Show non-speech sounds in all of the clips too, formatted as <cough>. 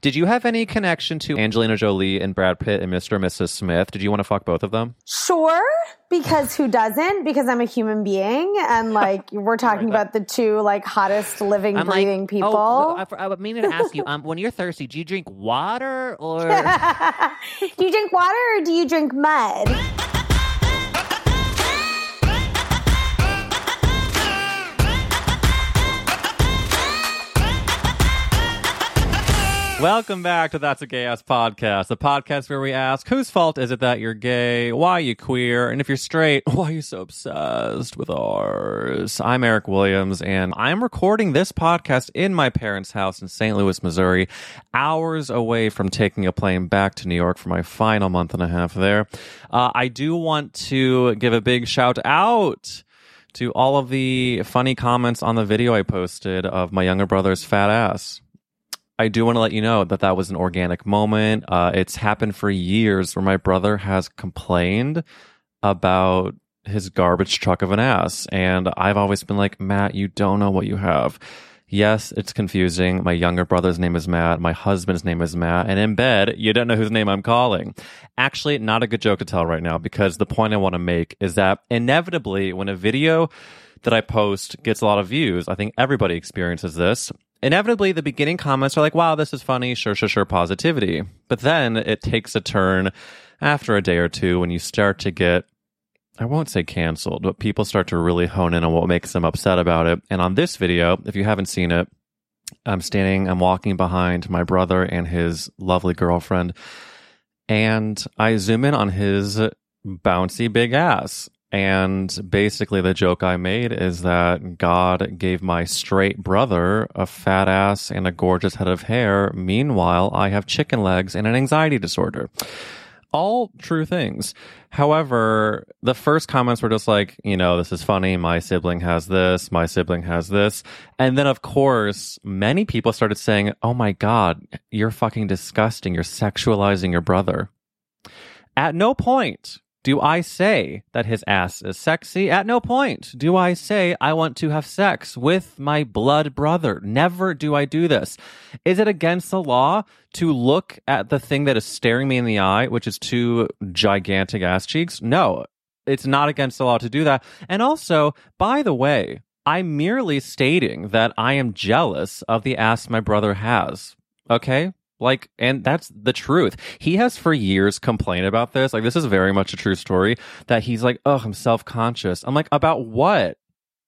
Did you have any connection to Angelina Jolie and Brad Pitt and Mr. and Mrs. Smith? Did you want to fuck both of them? Sure, because who doesn't? Because I'm a human being, and like <laughs> we're talking about the two like hottest living, I'm breathing like, people. Oh, I, I mean to ask you, um, when you're thirsty, do you drink water or? <laughs> do you drink water or do you drink mud? Welcome back to That's a Gay Ass Podcast, the podcast where we ask whose fault is it that you're gay, why you queer, and if you're straight, <laughs> why are you so obsessed with ours? I'm Eric Williams, and I'm recording this podcast in my parents' house in St. Louis, Missouri, hours away from taking a plane back to New York for my final month and a half there. Uh, I do want to give a big shout out to all of the funny comments on the video I posted of my younger brother's fat ass. I do want to let you know that that was an organic moment. Uh, it's happened for years where my brother has complained about his garbage truck of an ass. And I've always been like, Matt, you don't know what you have. Yes, it's confusing. My younger brother's name is Matt. My husband's name is Matt. And in bed, you don't know whose name I'm calling. Actually, not a good joke to tell right now because the point I want to make is that inevitably, when a video that I post gets a lot of views, I think everybody experiences this inevitably the beginning comments are like, wow, this is funny, sure, sure, sure, positivity. But then it takes a turn after a day or two when you start to get, I won't say canceled, but people start to really hone in on what makes them upset about it. And on this video, if you haven't seen it, I'm standing, I'm walking behind my brother and his lovely girlfriend. And I zoom in on his bouncy big ass. And basically, the joke I made is that God gave my straight brother a fat ass and a gorgeous head of hair. Meanwhile, I have chicken legs and an anxiety disorder. All true things. However, the first comments were just like, you know, this is funny. My sibling has this. My sibling has this. And then, of course, many people started saying, oh my God, you're fucking disgusting. You're sexualizing your brother. At no point do I say that his ass is sexy? At no point do I say I want to have sex with my blood brother. Never do I do this. Is it against the law to look at the thing that is staring me in the eye, which is two gigantic ass cheeks? No, it's not against the law to do that. And also, by the way, I'm merely stating that I am jealous of the ass my brother has. Okay? Like, and that's the truth. He has for years complained about this. Like, this is very much a true story that he's like, oh, I'm self conscious. I'm like, about what?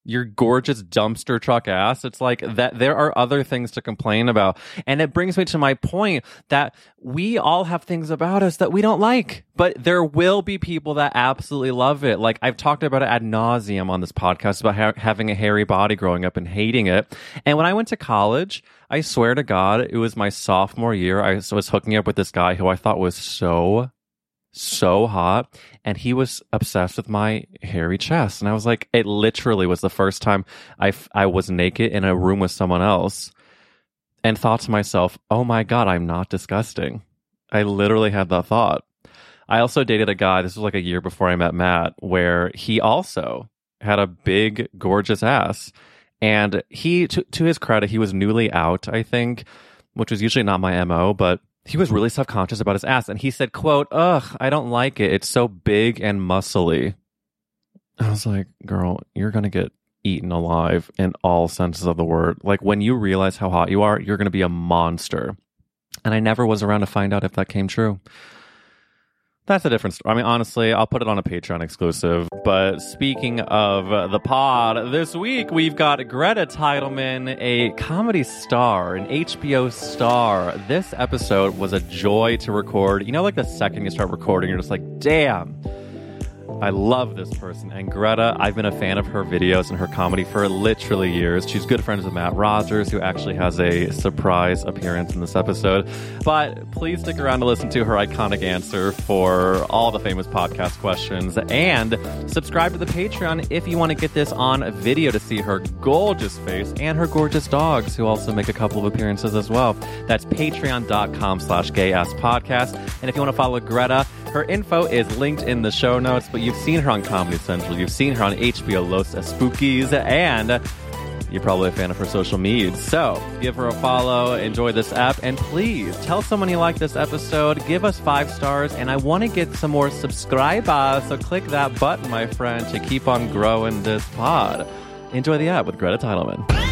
Your gorgeous dumpster truck ass. It's like that there are other things to complain about. And it brings me to my point that we all have things about us that we don't like, but there will be people that absolutely love it. Like I've talked about it ad nauseum on this podcast about ha- having a hairy body growing up and hating it. And when I went to college, I swear to God, it was my sophomore year. I was hooking up with this guy who I thought was so, so hot. And he was obsessed with my hairy chest. And I was like, it literally was the first time I, f- I was naked in a room with someone else and thought to myself, oh my God, I'm not disgusting. I literally had that thought. I also dated a guy, this was like a year before I met Matt, where he also had a big, gorgeous ass. And he, to, to his credit, he was newly out, I think, which was usually not my MO, but he was really mm-hmm. self-conscious about his ass. And he said, quote, ugh, I don't like it. It's so big and muscly. I was like, girl, you're going to get eaten alive in all senses of the word. Like when you realize how hot you are, you're going to be a monster. And I never was around to find out if that came true. That's a different story. I mean, honestly, I'll put it on a Patreon exclusive. But speaking of the pod, this week we've got Greta Titelman, a comedy star, an HBO star. This episode was a joy to record. You know, like the second you start recording, you're just like, damn I love this person. And Greta, I've been a fan of her videos and her comedy for literally years. She's good friends with Matt Rogers, who actually has a surprise appearance in this episode. But please stick around to listen to her iconic answer for all the famous podcast questions. And subscribe to the Patreon if you want to get this on video to see her gorgeous face and her gorgeous dogs, who also make a couple of appearances as well. That's patreon.com slash gay ass podcast. And if you want to follow Greta, her info is linked in the show notes, but you've seen her on Comedy Central, you've seen her on HBO Los Espookys, and you're probably a fan of her social media. So give her a follow, enjoy this app, and please tell someone you like this episode. Give us five stars, and I want to get some more subscribers. So click that button, my friend, to keep on growing this pod. Enjoy the app with Greta Titelman.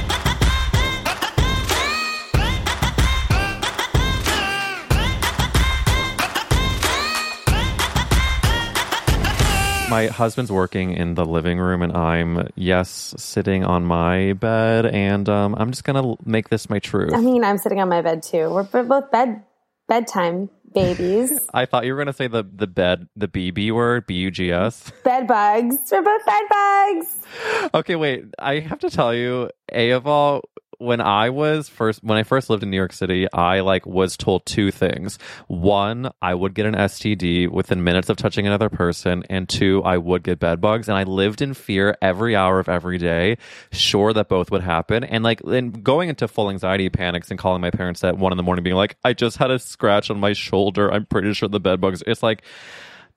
My husband's working in the living room and i'm yes sitting on my bed and um, i'm just gonna make this my truth I mean, I'm sitting on my bed too. We're we're both bed bedtime babies. <laughs> i thought you were gonna say the the bed the bb word b-u-g-s bed bugs. We're both bed bugs. okay wait i have to tell you a of all when I was first when I first lived in New York City, I like was told two things. One, I would get an STD within minutes of touching another person, and two, I would get bed bugs. And I lived in fear every hour of every day, sure that both would happen. And like and going into full anxiety panics and calling my parents at one in the morning being like, I just had a scratch on my shoulder. I'm pretty sure the bed bugs it's like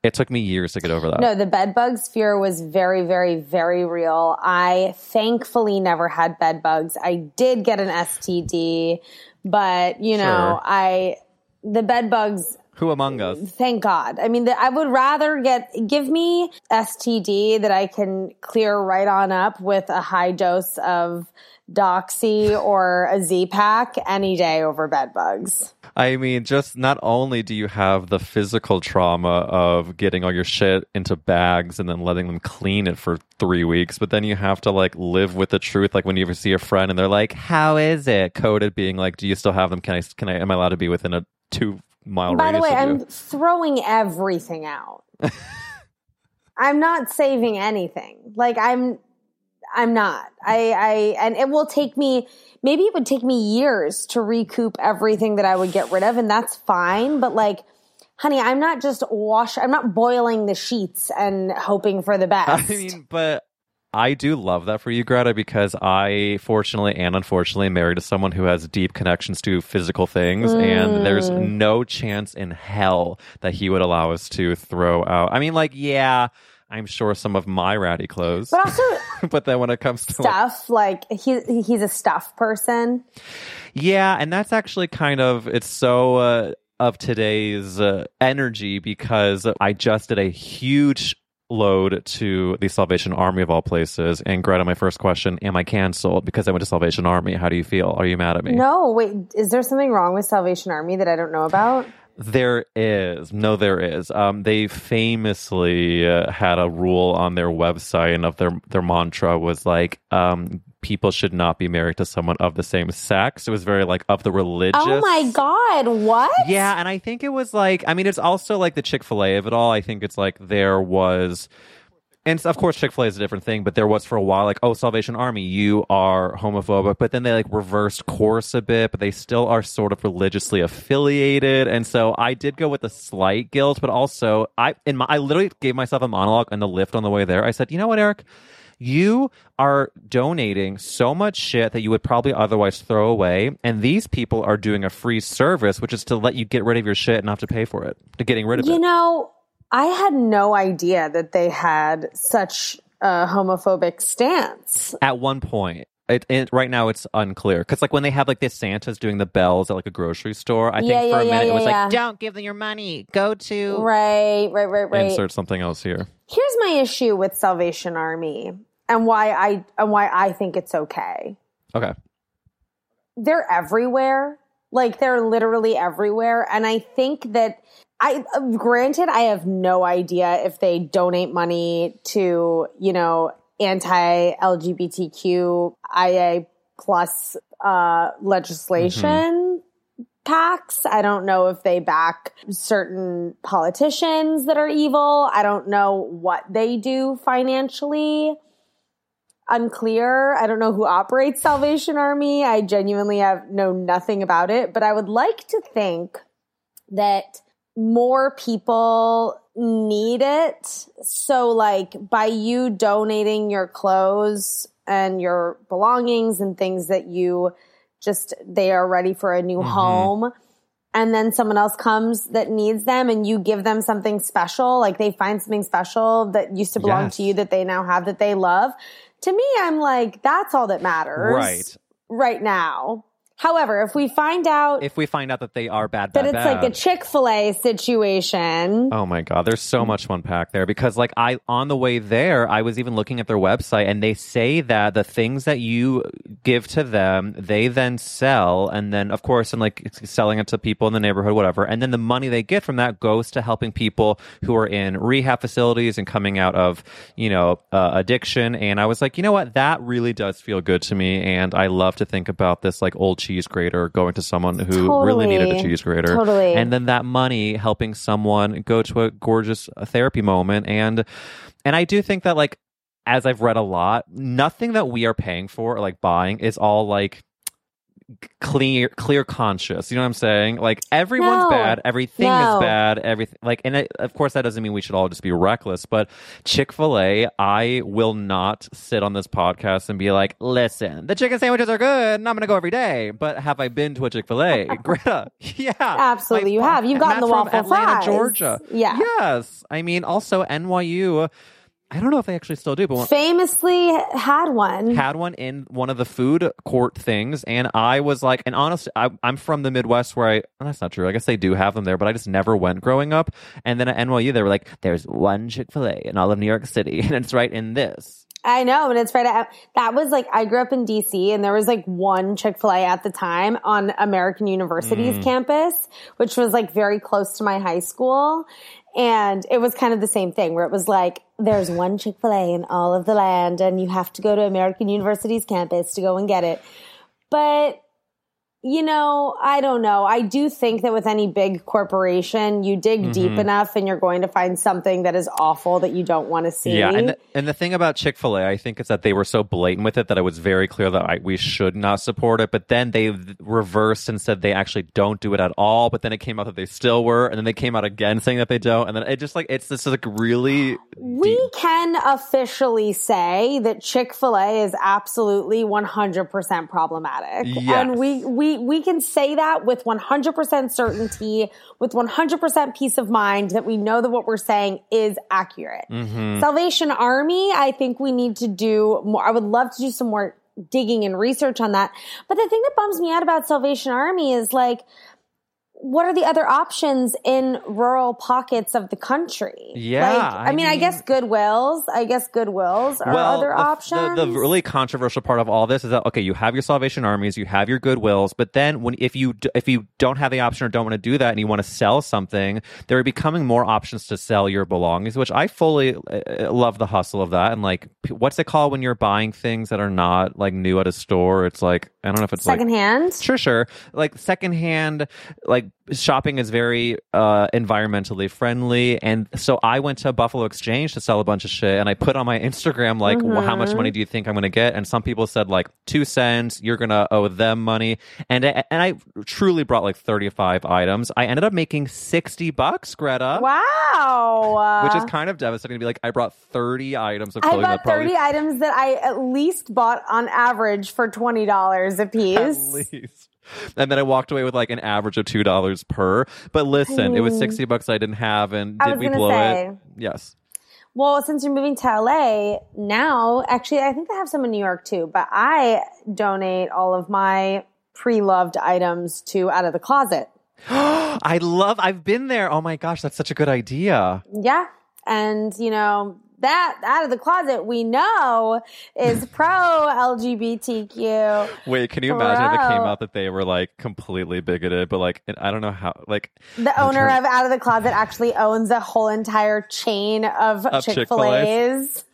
it took me years to get over that. No, the bed bugs fear was very, very, very real. I thankfully never had bed bugs. I did get an STD, but you know, Sure. I the bed bugs Who among us? Thank God. I mean, the, I would rather get give me STD that I can clear right on up with a high dose of Doxy or a Z pack any day over bed bugs. I mean, just not only do you have the physical trauma of getting all your shit into bags and then letting them clean it for three weeks, but then you have to like live with the truth. Like when you ever see a friend and they're like, "How is it?" Coded being like, "Do you still have them? Can I? Can I? Am I allowed to be within a two mile By the way, I'm throwing everything out. <laughs> I'm not saving anything. Like I'm I'm not. I I and it will take me maybe it would take me years to recoup everything that I would get rid of and that's fine, but like honey, I'm not just wash I'm not boiling the sheets and hoping for the best. I mean, but I do love that for you, Greta, because I fortunately and unfortunately am married to someone who has deep connections to physical things, and there's Mm. no chance in hell that he would allow us to throw out. I mean, like, yeah, I'm sure some of my ratty clothes, but also <laughs> but then when it comes to like, stuff like he he's a stuff person. Yeah, and that's actually kind of it's so uh, of today's uh, energy because I just did a huge load to the Salvation Army of all places. And Greta, my first question: Am I canceled because I went to Salvation Army? How do you feel? Are you mad at me? No, wait, is there something wrong with Salvation Army that I don't know about? There is. No, there is. Um, they famously uh, had a rule on their website, and of their their mantra was like, um, people should not be married to someone of the same sex. It was very like of the religious. Oh my god, what? Yeah, and I think it was like I mean it's also like the Chick-fil-A of it all. I think it's like there was and of course Chick-fil-A is a different thing, but there was for a while like, oh, Salvation Army, you are homophobic, but then they like reversed course a bit, but they still are sort of religiously affiliated. And so I did go with a slight guilt, but also I in my I literally gave myself a monologue in the lift on the way there. I said, "You know what, Eric? You are donating so much shit that you would probably otherwise throw away, and these people are doing a free service, which is to let you get rid of your shit and not have to pay for it, to getting rid of You it. You know, I had no idea that they had such a homophobic stance. At one point, it, it, right now it's unclear because like when they have like this Santa's doing the bells at like a grocery store, I Yeah, think for yeah, a yeah, minute it was yeah. like Don't give them your money. Go to. Right, right, right, right. insert something else here. Here's my issue with Salvation Army. and why I and why I think it's okay. Okay. They're everywhere. Like they're literally everywhere and I think that I granted I have no idea if they donate money to, you know, anti LGBTQIA plus uh legislation packs. I don't know if they back certain politicians that are evil. I don't know what they do financially. Unclear. I don't know who operates Salvation Army. I genuinely have know nothing about it, but I would like to think that more people need it. So like by you donating your clothes and your belongings and things that you just they are ready for a new mm-hmm. home and then someone else comes that needs them and you give them something special like they find something special that used to belong Yes. to you that they now have that they love to me i'm like that's all that matters Right. right now however if we find out If we find out that they are bad, that bad, it's like a chick-fil-a situation Oh my god, there's so much to unpack there because like I on the way there, I was even looking at their website and they say that the things that you give to them, they then sell and then of course and like selling it to people in the neighborhood whatever. And then the money they get from that goes to helping people who are in rehab facilities and coming out of, you know, uh, addiction and I was like, "You know what? That really does feel good to me and I love to think about this like old cheese grater going to someone who really needed a cheese grater." Totally. And then that money helping someone go to a gorgeous therapy moment and and I do think that like as I've read a lot, nothing that we are paying for or like buying is all like clear clear conscious you know what i'm saying like everyone's No. bad everything No. is bad everything like and it, of course that doesn't mean we should all just be reckless but chick-fil-a i will not sit on this podcast and be like listen the chicken sandwiches are good and i'm gonna go every day but have i been to a chick-fil-a <laughs> greta yeah Absolutely, My you have. You've gotten the from waffle atlanta fries. georgia Yeah. yes i mean also nyu i don't know if they actually still do but famously had one had one in one of the food court things, and I was like, and honestly, I, I'm from the Midwest where I, and that's not true. I guess they do have them there, but I just never went growing up. And then at NYU, they were like, there's one Chick fil A in all of New York City, <laughs> and it's right in this. I know, and it's right. At, that was like I grew up in DC, and there was like one Chick Fil A at the time on American University's Mm. campus, which was like very close to my high school, and it was kind of the same thing where it was like there's one Chick Fil A in all of the land, and you have to go to American University's campus to go and get it. But you know, I don't know. I do think that with any big corporation, you dig deep Mm-hmm. enough and you're going to find something that is awful that you don't want to see. Yeah, and the, and the thing about Chick Fil A, I think, is that they were so blatant with it that it was very clear that I, we should not support it. But then they reversed and said they actually don't do it at all. But then it came out that they still were, and then they came out again saying that they don't. And then it just like it's this like really We deep- can officially say that Chick fil A is absolutely 100% problematic. Yes. And we, we, we can say that with 100% certainty, with 100% peace of mind that we know that what we're saying is accurate. Mm-hmm. Salvation Army, I think we need to do more. I would love to do some more digging and research on that. But the thing that bums me out about Salvation Army is like, what are the other options in rural pockets of the country? Yeah, Like, I I mean, I mean- guess Goodwills. I guess Goodwills are other the, options. The, the really controversial part of all this is that okay, you have your Salvation Armies, you have your Goodwills, but then when if you if you don't have the option or don't want to do that and you want to sell something, there are becoming more options to sell your belongings, which I fully uh, love the hustle of that. And like, what's it called when you're buying things that are not like new at a store? It's like I don't know if it's like Secondhand. Sure, sure. Like secondhand, like shopping is very uh, environmentally friendly, and so I went to Buffalo Exchange to sell a bunch of shit, and I put on my Instagram like, well, how much money do you think I'm going to get? And some people said like two cents. You're going to owe them money, and I- and I truly brought like 35 items. I ended up making 60 bucks, Greta. Wow. Which is kind of devastating to be like, I brought 30 items of clothing. I bought that probably 30 items that I at least bought on average for $20 a <laughs> piece. at least. And then I walked away with like an average of two dollars per. But listen, it was sixty bucks I didn't have, and I did we blow say. it? Yes. Well, since you're moving to LA now, actually, I think they have some in New York too, but I donate all of my pre-loved items to out of the closet. <gasps> I love. I've been there. Oh my gosh, that's such a good idea. Yeah. And, you know, that out of the closet we know is <laughs> pro LGBTQ. Wait, can you imagine if it came out that they were like completely bigoted, but like I don't know how like The owner of Out of the Closet actually owns a whole entire chain of, Of Chick fil A's.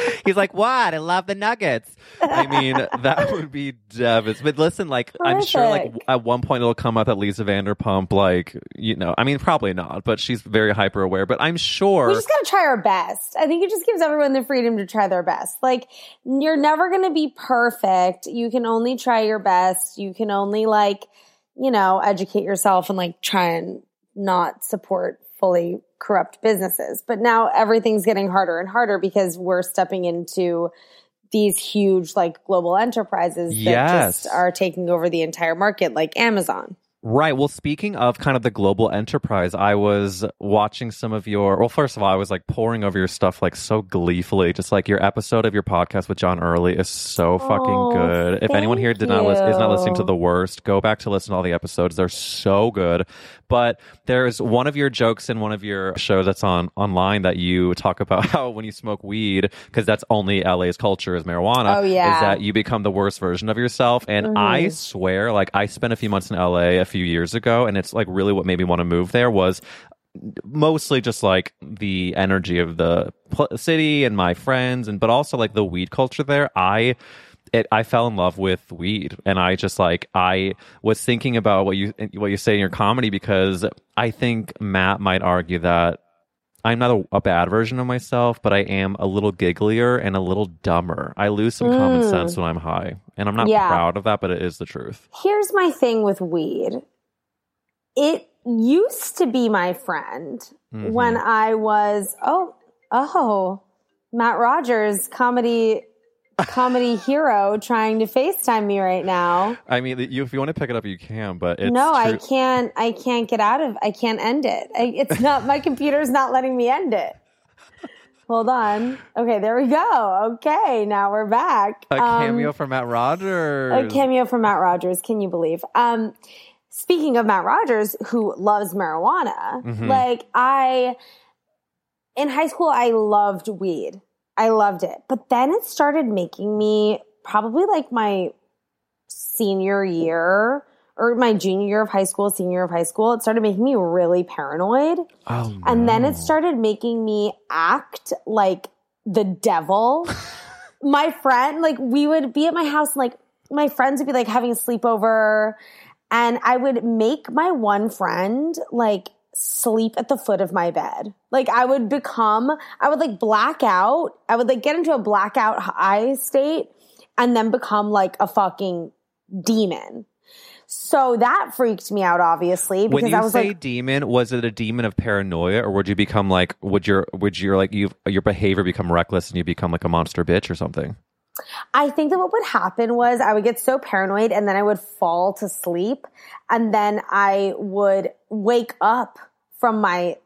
<laughs> He's like, "What? I love the nuggets." I mean, that <laughs> would be devastating. But listen, like, I'm sure, like, at one point it'll come out that Lisa Vanderpump, like, you know, I mean, probably not, but she's very hyper aware. But I'm sure. We just gotta try our best. I think it just gives everyone the freedom to try their best. Like, you're never gonna be perfect. You can only try your best. You can only, like, you know, educate yourself and, like, try and not support fully corrupt businesses. But now everything's getting harder and harder because we're stepping into these huge, like, global enterprises that Yes. just are taking over the entire market, like Amazon. Right. Well, speaking of kind of the global enterprise, I was watching some of your. Well, first of all, I was like poring over your stuff like so gleefully. Just like your episode of your podcast with John Early is so fucking Oh, good. If anyone here did not listen, is not listening to the worst, go back to listen to all the episodes. They're so good. But there's one of your jokes in one of your shows that's on online that you talk about <laughs> how when you smoke weed, because that's only LA's culture is marijuana. Oh, yeah. Is that you become the worst version of yourself. And I mm-hmm. swear, like I spent a few months in LA few years ago, and it's like really what made me want to move there was mostly just like the energy of the pl- city and my friends, and but also like the weed culture there. I. It, I fell in love with weed, and I just like I was thinking about what you what you say in your comedy because I think Matt might argue that I'm not a, a bad version of myself, but I am a little gigglier and a little dumber. I lose some common sense when I'm high, and I'm not Yeah. proud of that, but it is the truth. Here's my thing with weed. It used to be my friend Mm-hmm. when I was oh oh Matt Rogers comedy comedy hero trying to FaceTime me right now. I mean, you, if you want to pick it up, you can, but it's no, I can't I can't get out of I can't end it. I, it's not my <laughs> computer's not letting me end it. Hold on. Okay, there we go. Okay, now we're back. A Um, cameo from Matt Rogers. a cameo from Matt Rogers. Can you believe? Um, speaking of Matt Rogers, who loves marijuana, Mhm. like I, in high school, I loved weed. I loved it. But then it started making me probably like my senior year or my junior year of high school, senior year of high school. It started making me really paranoid. Oh, And then it started making me act like the devil. <laughs> my friend, like we would be at my house, and, like my friends would be like having a sleepover, and I would make my one friend like sleep at the foot of my bed. Like I would become, I would like black out. I would like get into a blackout high state and then become like a fucking demon. So that freaked me out, obviously, because when you I was say like, demon, was it a demon of paranoia, or would you become like would your would your like you your behavior become reckless and you become like a monster bitch or something? I think that what would happen was I would get so paranoid and then I would fall to sleep and then I would wake up from my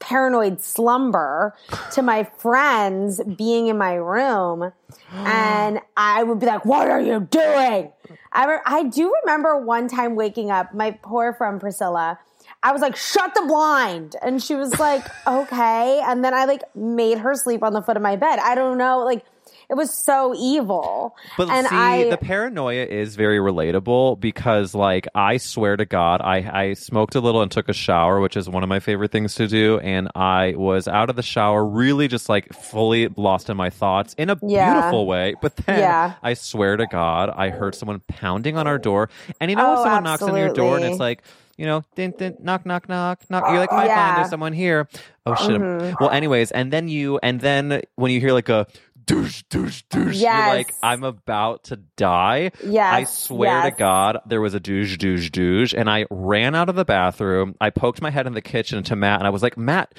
paranoid slumber to my friends being in my room <gasps> and I would be like, what are you doing? I, re- I do remember one time waking up, my poor friend Priscilla, I was like, shut the blind. And she was like, <laughs> okay. And then I like made her sleep on the foot of my bed. I don't know. Like, it was so evil. But and see, I, the paranoia is very relatable because, like, I swear to God, I, I smoked a little and took a shower, which is one of my favorite things to do. And I was out of the shower, really just like fully lost in my thoughts in a Yeah. beautiful way. But then Yeah. I swear to God, I heard someone pounding on our door. And you know, when Oh, someone knocks on your door and it's like, you know, din, din, knock, knock, knock, knock. You're like, hi, fine, there's someone here. Oh shit. Mm-hmm. Well, anyways, and then you, and then when you hear like a douche, douche, douche, you're like, I'm about to die. Yes, I swear to. God, there was a douche, douche, douche, and I ran out of the bathroom. I poked my head in the kitchen to Matt, and I was like, Matt,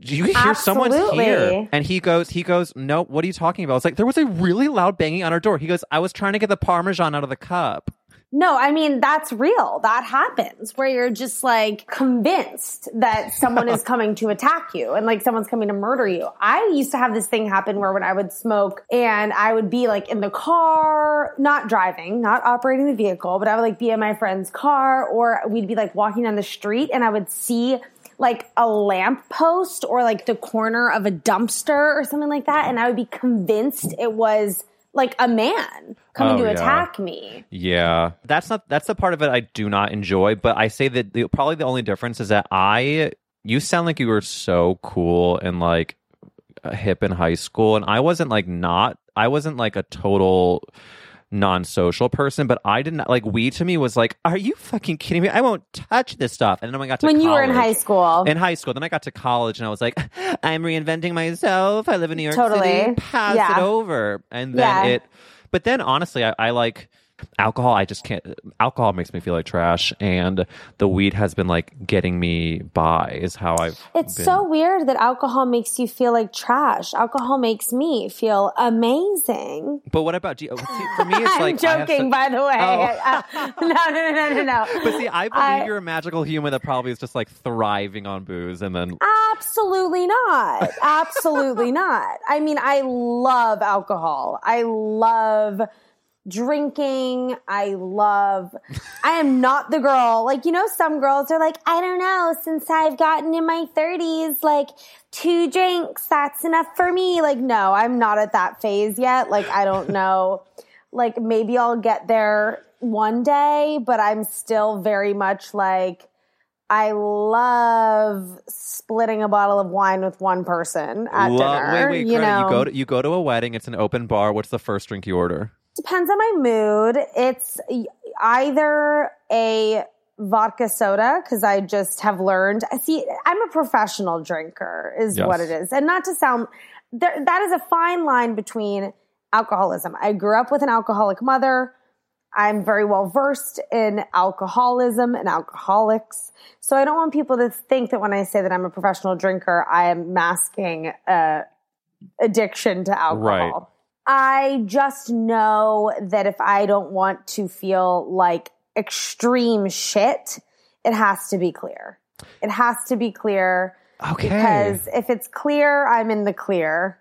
do you hear someone's Absolutely. here? And he goes, he goes, no, what are you talking about? I was like, there was a really loud banging on our door. He goes, I was trying to get the Parmesan out of the cup. No, I mean, that's real. That happens where you're just like convinced that someone is <laughs> coming to attack you and like someone's coming to murder you. I used to have this thing happen where when I would smoke and I would be like in the car, not driving, not operating the vehicle, but I would like be in my friend's car or we'd be like walking down the street and I would see like a lamp post or like the corner of a dumpster or something like that, and I would be convinced it was like a man coming Oh, to yeah. attack me. Yeah, that's not that's the part of it I do not enjoy. But I say that the, probably the only difference is that I you sound like you were so cool and like hip in high school, and I wasn't like not. I wasn't like a total non-social person, but I didn't like weed to me was like, are you fucking kidding me? I won't touch this stuff. And then when I got to When you were in high school. in high school. Then I got to college and I was like, <laughs> I'm reinventing myself. I live in New York Totally. City. Pass Yeah. it over. And then Yeah. it, but then honestly, I, I like alcohol. I just can't, alcohol makes me feel like trash. And the weed has been like getting me by, is how I've. It's been. so weird that alcohol makes you feel like trash. Alcohol makes me feel amazing. But what about, G- see, for me, it's <laughs> like. I have joking, so- by the way. Oh. <laughs> Uh, no, no, no, no, no, no. <laughs> But see, I believe I- you're a magical human that probably is just like thriving on booze and then. Absolutely not. Absolutely not. I mean, I love alcohol. I love drinking. I love, I am not the girl. Like, you know, some girls are like, I don't know, since I've gotten in my 30s, like two drinks, that's enough for me. Like, no, I'm not at that phase yet. Like, I don't <laughs> know. like, maybe I'll get there one day, but I'm still very much like, I love splitting a bottle of wine with one person at Lo- dinner. wait, wait, you Greta, know, you go to you go to a wedding. It's an open bar. What's the first drink you order? Depends on my mood. It's either a vodka soda because I just have learned. See, I'm a professional drinker, is Yes. what it is, and not to sound there, that is a fine line between alcoholism. I grew up with an alcoholic mother. I'm very well versed in alcoholism and alcoholics. So I don't want people to think that when I say that I'm a professional drinker, I am masking uh, addiction to alcohol. Right. I just know that if I don't want to feel like extreme shit, it has to be clear. It has to be clear Okay. because if it's clear, I'm in the clear.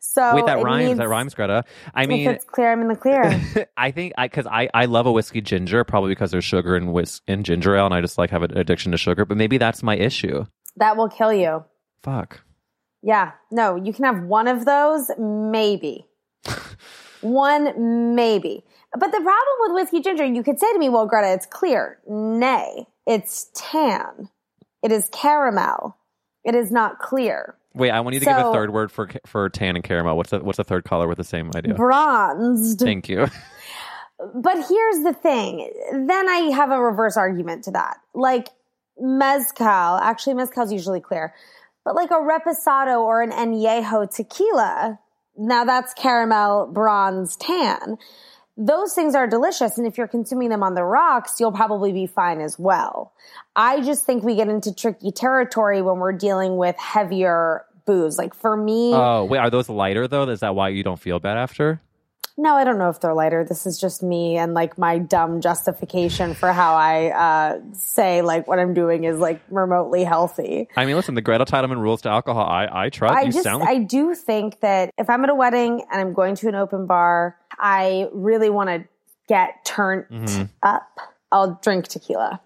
So Wait, that rhymes. needs- that rhymes, Greta. I mean it's clear, I'm in the clear. <laughs> I think I because I I love a whiskey ginger probably because there's sugar in whis in ginger ale and I just like have an addiction to sugar. But maybe that's my issue. that will kill you. Fuck. Yeah. No, you can have one of those, maybe. <laughs> one, maybe. But the problem with whiskey ginger, you could say to me, well, Greta, it's clear. Nay, it's tan. It is caramel. It is not clear. Wait, I want you to give a third word for for tan and caramel. What's the what's the third color with the same idea? Bronzed. Thank you. <laughs> But here's the thing. Then I have a reverse argument to that. Like mezcal, actually mezcal's usually clear, but like a reposado or an añejo tequila, now that's caramel, bronze, tan. Those things are delicious. And if you're consuming them on the rocks, you'll probably be fine as well. I just think we get into tricky territory when we're dealing with heavier booze. Like for me, oh wait, are those lighter though? Is that why you don't feel bad after? No, I don't know if they're lighter. This is just me and like my dumb justification for how I uh, say like what I'm doing is like remotely healthy. I mean, listen, the Greta Titelman rules to alcohol. I I trust. I you just sound like I do think that if I'm at a wedding and I'm going to an open bar, I really want to get turned Mm-hmm. up. I'll drink tequila.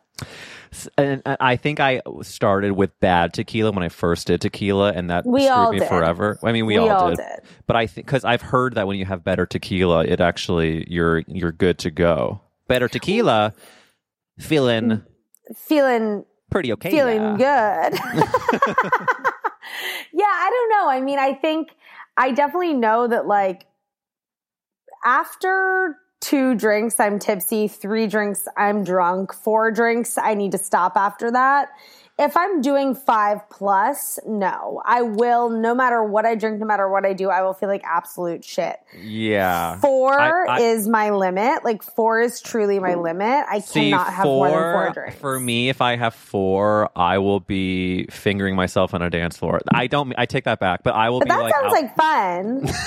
And and I think I started with bad tequila when I first did tequila, and that We screwed me did. forever. I mean, we, We all, all did. did. But I think because I've heard that when you have better tequila, it actually you're you're good to go. Better tequila, feeling Feeling pretty okay. feeling yeah. good. <laughs> <laughs> yeah, I don't know. I mean, I think I definitely know that like after two drinks, I'm tipsy. Three drinks, I'm drunk. Four drinks, I need to stop after that. If I'm doing five plus, no, I will, no matter what I drink, no matter what I do, I will feel like absolute shit. Yeah. Four I- I- is my limit. Like four is truly my limit. I See, cannot have more than four drinks. For me, if I have four, I will be fingering myself on a dance floor. I don't. I take that back, but I will But be that like. sounds I'll- like fun. <laughs>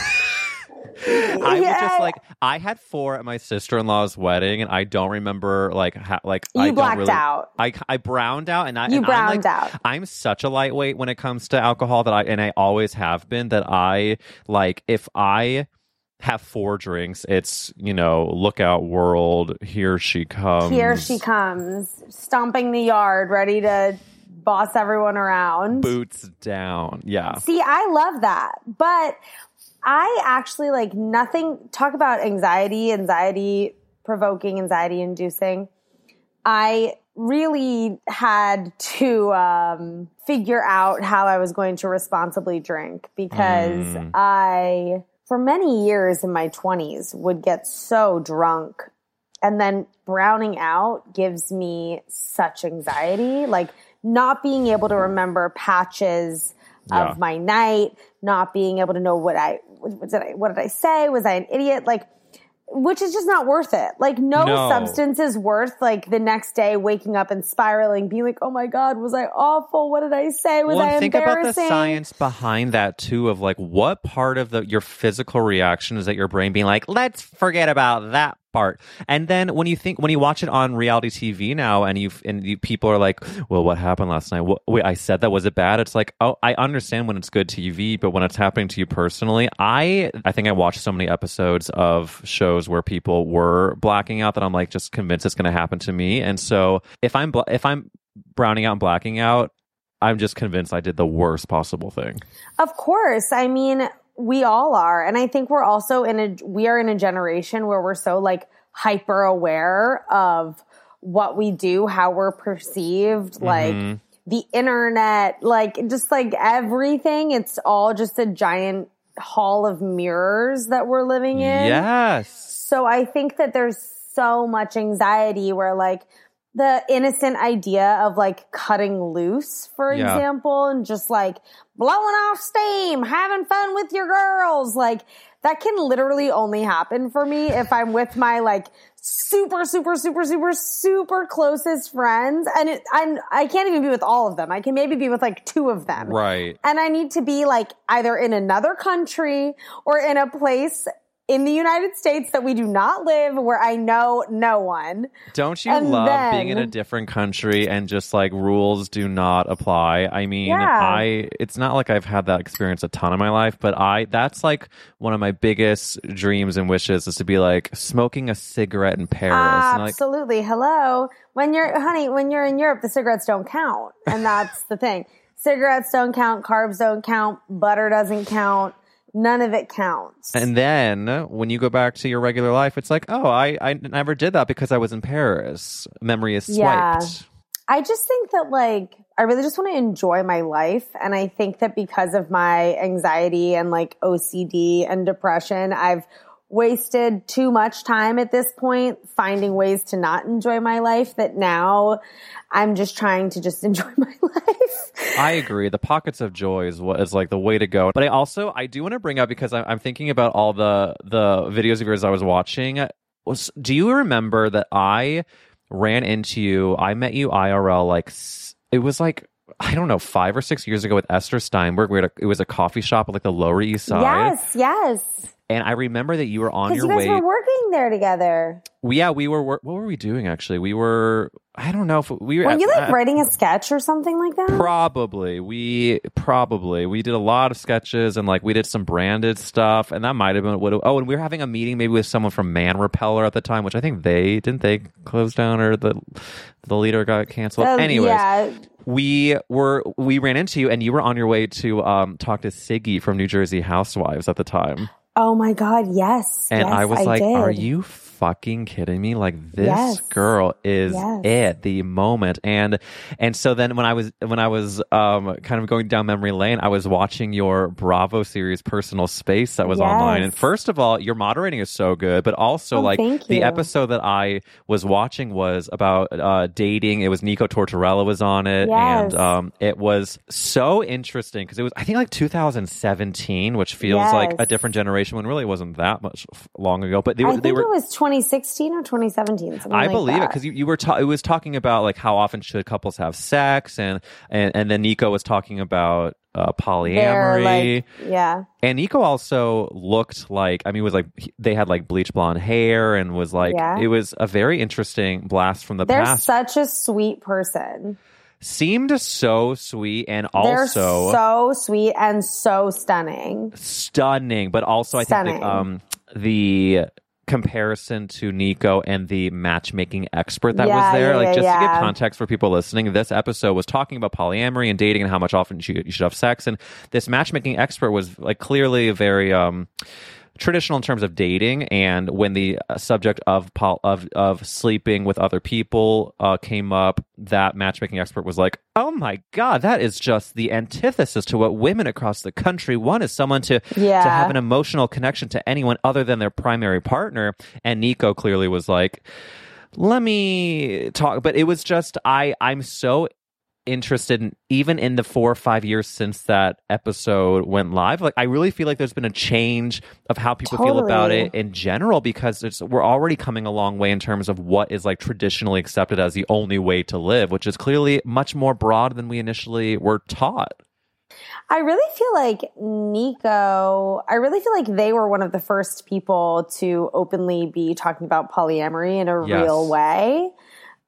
<laughs> I was just like I had four at my sister in law's wedding, and I don't remember like how like You I blacked really, out. I I browned out, and I You and I'm, browned like, out. I'm such a lightweight when it comes to alcohol that I and I always have been. That I like if I have four drinks, it's you know look out world, here she comes, Here she comes, stomping the yard, ready to boss everyone around. Boots down. Yeah. See, I love that. But I actually like nothing talk about anxiety, anxiety provoking, anxiety inducing. I really had to um, figure out how I was going to responsibly drink because Mm. I, for many years in my 20s, would get so drunk. And then browning out gives me such anxiety, like not being able to remember patches Yeah. of my night, not being able to know what I, did I, what did I say? Was I an idiot? Like, which is just not worth it. Like no, No. substance is worth like the next day waking up and spiraling, being like, "Oh my god, was I awful? What did I say? Was well, I and think about the embarrassing?" science behind that too of like what part of the your physical reaction is that your brain being like, let's forget about that part. And then when you think when you watch it on reality TV now and you and you, people are like, well, what happened last night? What, wait, I said that was it bad? It's like, oh, I understand when it's good TV, but when it's happening to you personally, I I think I watched so many episodes of shows where people were blacking out that I'm like just convinced it's going to happen to me. And so if I'm if I'm browning out and blacking out, I'm just convinced I did the worst possible thing. Of course. I mean, we all are. And I think we're also in a, we are in a generation where we're so like hyper aware of what we do, how we're perceived, mm-hmm. like the internet, like just like everything. It's all just a giant hall of mirrors that we're living in. Yes. So I think that there's so much anxiety where like the innocent idea of like cutting loose, for Yeah. example, and just like blowing off steam, having fun with your girls, like that can literally only happen for me if I'm with my like super, super, super, super, super closest friends. And it, I'm, I can't even be with all of them. I can maybe be with like two of them. Right. And I need to be like either in another country or in a place in the United States that we do not live where I know no one. Don't you And love being in a different country and just like rules do not apply? I mean, Yeah. I it's not like I've had that experience a ton in my life, but I that's like one of my biggest dreams and wishes is to be like smoking a cigarette in Paris. And, like, Absolutely. Hello. When you're, honey, when you're in Europe, the cigarettes don't count. And that's the thing. Cigarettes don't count. Carbs don't count. Butter doesn't count. None of it counts. and then when you go back to your regular life, it's like, oh, I, I never did that because I was in Paris. Memory is swiped. Yeah. I just think that like I really just want to enjoy my life and I think that because of my anxiety and like OCD and depression I've wasted too much time at this point finding ways to not enjoy my life that now I'm just trying to just <laughs> enjoy my life. I agree. The pockets of joy is what is like the way to go. But I also I do want to bring up because I'm, I'm thinking about all the the videos of yours I was watching. Was do you remember that I ran into you? I met you IRL like it was like. I don't know, five or six years ago with Esther Steinberg. We a, it was a coffee shop at like the Lower East Side, yes, yes. and I remember that you were on your you guys way. were working there together. We- yeah, we were. What were we doing actually? We were. I don't know if we were. Were you like uh, writing a sketch or something like that? Probably. We probably we did a lot of sketches and like we did some branded stuff and that might have been what oh and we were having a meeting maybe with someone from Man Repeller at the time, which I think they didn't they close down or the the leader got canceled. Uh, Anyways, yeah. We were we ran into you and you were on your way to um talk to Siggy from New Jersey Housewives at the time. Oh my god, yes. And yes, I was like, did. are you fucking kidding me? Like this Yes. girl is Yes. it, the moment. And and so then when I was when I was um kind of going down memory lane, I was watching your Bravo series personal space that was online. And first of all, your moderating is so good, but also Oh, like the episode that I was watching was about uh dating. It was Nico Tortorella was on it and um it was so interesting because it was I think like 2017, which feels like a different generation when really it wasn't that much long ago. But they I they were. it was 2016 or 2017. Something I like believe it because you, you were ta- it was talking about like how often should couples have sex and and and then Nico was talking about uh, polyamory like, yeah. and Nico also looked like I mean was like he- they had like bleach blonde hair and was like Yeah. it was a very interesting blast from the They're past such a sweet person. seemed so sweet and also so sweet and so stunning. stunning, but also I think Stunning. um, the comparison to Nico and the matchmaking expert that Yeah, was there. yeah, like yeah, just to yeah. give context for people listening, this episode was talking about polyamory and dating and how much often you, you should have sex. And this matchmaking expert was like clearly a very um traditional in terms of dating and when the uh, subject of pol- of of sleeping with other people uh, came up that matchmaking expert was like oh my god that is just the antithesis to what women across the country want is someone to to have an emotional connection to anyone other than their primary partner. And Nico clearly was like let me talk but it was just i i'm so interested in even in the four or five years since that episode went live like i really feel like there's been a change of how people feel about it in general because it's, we're already coming a long way in terms of what is like traditionally accepted as the only way to live which is clearly much more broad than we initially were taught I really feel like Nico, I really feel like they were one of the first people to openly be talking about polyamory in a Yes. real way.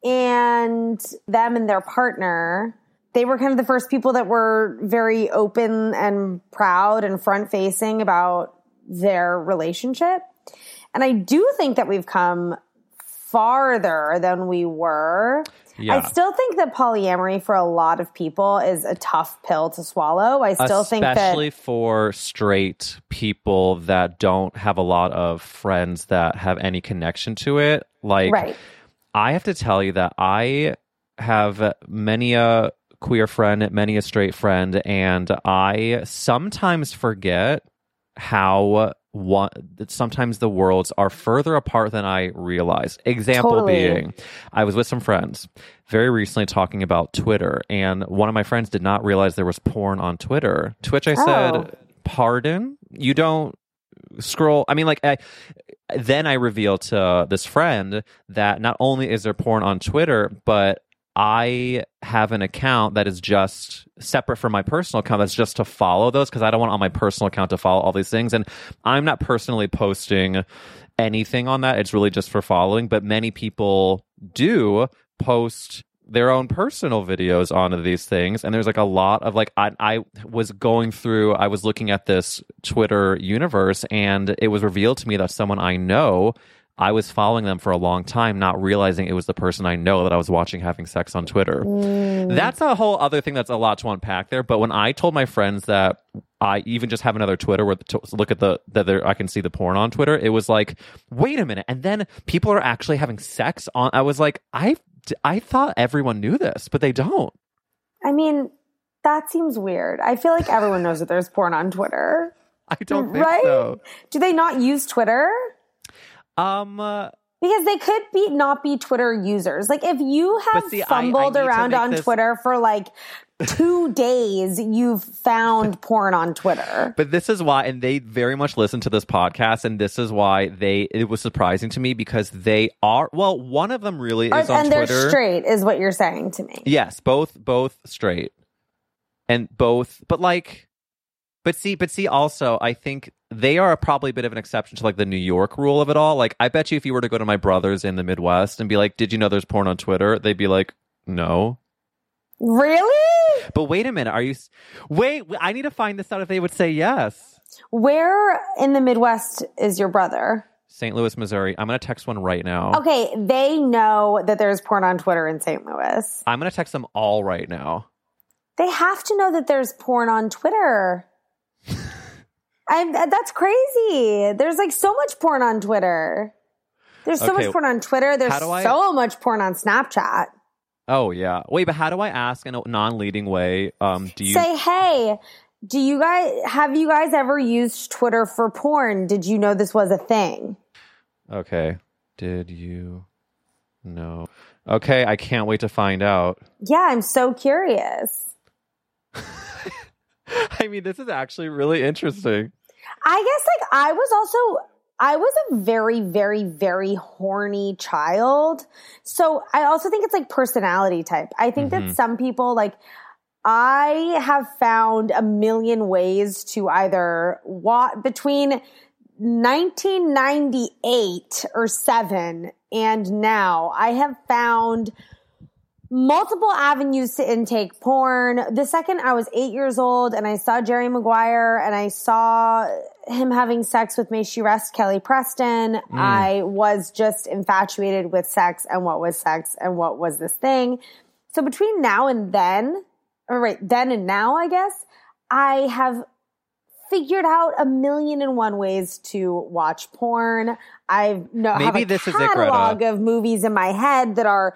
And them and their partner, they were kind of the first people that were very open and proud and front facing about their relationship. And I do think that we've come farther than we were. Yeah. I still think that polyamory for a lot of people is a tough pill to swallow. I still think that especially for straight people that don't have a lot of friends that have any connection to it like right. I have to tell you that I have many a queer friend, many a straight friend, and I sometimes forget how one sometimes the worlds are further apart than I realize. Example Totally. being, I was with some friends very recently talking about Twitter, and one of my friends did not realize there was porn on Twitter. To which I Oh. said, "Pardon? You don't scroll i mean like i then i reveal to this friend that not only is there porn on twitter but i have an account that is just separate from my personal account that's just to follow those because i don't want on my personal account to follow all these things. And i'm not personally posting anything on that. It's really just for following. But many people do post their own personal videos onto these things and there's like a lot of like I, I was going through i was looking at this twitter universe and it was revealed to me that someone i know i was following them for a long time not realizing it was the person i know that i was watching having sex on twitter. Mm. That's a whole other thing that's a lot to unpack there but when i told my friends that i even just have another twitter where to look at the that there i can see the porn on twitter it was like wait a minute and then people are actually having sex on i was like i I thought everyone knew this, but they don't. I mean, that seems weird. I feel like everyone knows that there's porn on Twitter. <laughs> I don't think Right? so. Do they not use Twitter? Um, uh, Because they could be not be Twitter users. Like if you have see, I- I fumbled around on this- Twitter for like two <laughs> days, you've found porn on Twitter. but this is why, and they very much listen to this podcast, and this is why they. It was surprising to me because they are. Well, one of them really is on and they're straight, is what you're saying to me. Yes, both both straight, and both. But like, but see, but see, also, I think they are probably a bit of an exception to like the New York rule of it all. Like, I bet you if you were to go to my brothers in the Midwest and be like, "Did you know there's porn on Twitter?" They'd be like, "No." Really? But wait a minute, are you? Wait, I need to find this out if they would say yes. Where in the Midwest is your brother? St. Louis, Missouri. I'm gonna text one right now. Okay, they know that there's porn on Twitter in St. Louis. I'm gonna text them all right now. They have to know that there's porn on Twitter. <laughs> I'm, that's crazy. There's like so much porn on Twitter. There's so Okay, much porn on Twitter. There's I- so much porn on Snapchat. Oh yeah. Wait, but how do I ask in a non-leading way? Um, do you? Say, hey, do you guys have you guys ever used Twitter for porn? Did you know this was a thing? Okay. Did you know? Okay, I can't wait to find out. Yeah, I'm so curious. <laughs> <laughs> I mean, this is actually really interesting. I guess like I was also I was a very very very horny child. So I also think it's like personality type. I think Mhm. that some people like I have found a million ways to either what between 1998 or 7 and now I have found multiple avenues to intake porn. The second I was eight years old and I saw Jerry Maguire and I saw him having sex with May She Rest Kelly Preston, mm. I was just infatuated with sex and what was sex and what was this thing. So between now and then, or right, then and now, I guess, I have figured out a million and one ways to watch porn. I've no have Maybe a this is it, Greta. catalog of movies in my head that are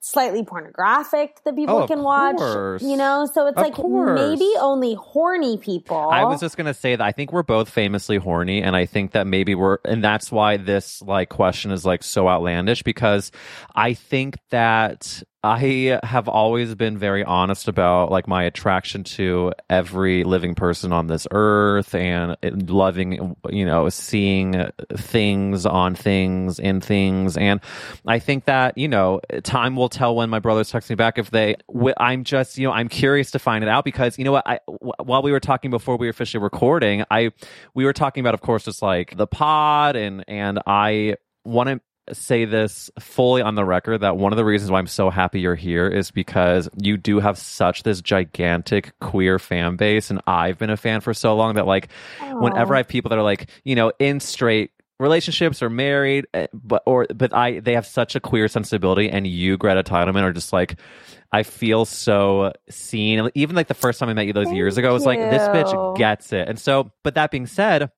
slightly pornographic that people Oh, can watch. course. You know, so it's Of like course. maybe only horny people. I was just gonna say that I think we're both famously horny, and I think that maybe we're, and that's why this like question is like so outlandish because I think that I have always been very honest about like my attraction to every living person on this earth and loving, you know, seeing things on things in things, and I think that you know, time will tell when my brothers text me back if they. I'm just, you know, I'm curious to find it out because you know what? I wh- while we were talking before we were officially recording, I we were talking about, of course, just like the pod, and and I want to say this fully on the record that one of the reasons why I'm so happy you're here is because you do have such this gigantic queer fan base and I've been a fan for so long that like whenever I have people that are like, you know, in straight relationships or married eh, but or but I they have such a queer sensibility and you Greta Titelman are just like I feel so seen. Even like the first time I met you those years ago I was like this bitch gets it. And so but that being said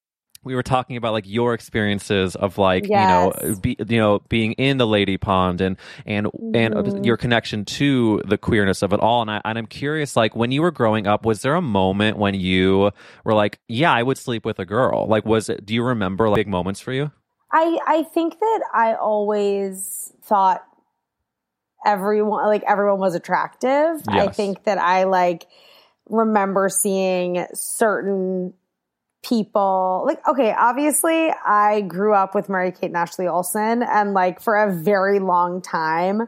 we were talking about like your experiences of like you know be, you know being in the lady pond and and and Mhm. your connection to the queerness of it all. And, I, and i'm curious like when you were growing up was there a moment when you were like yeah i would sleep with a girl. Like was it do you remember like big moments for you? I I think that I always thought everyone like everyone was attractive. I think that I like remember seeing certain people like okay, obviously I grew up with Mary Kate and Ashley Olsen and like for a very long time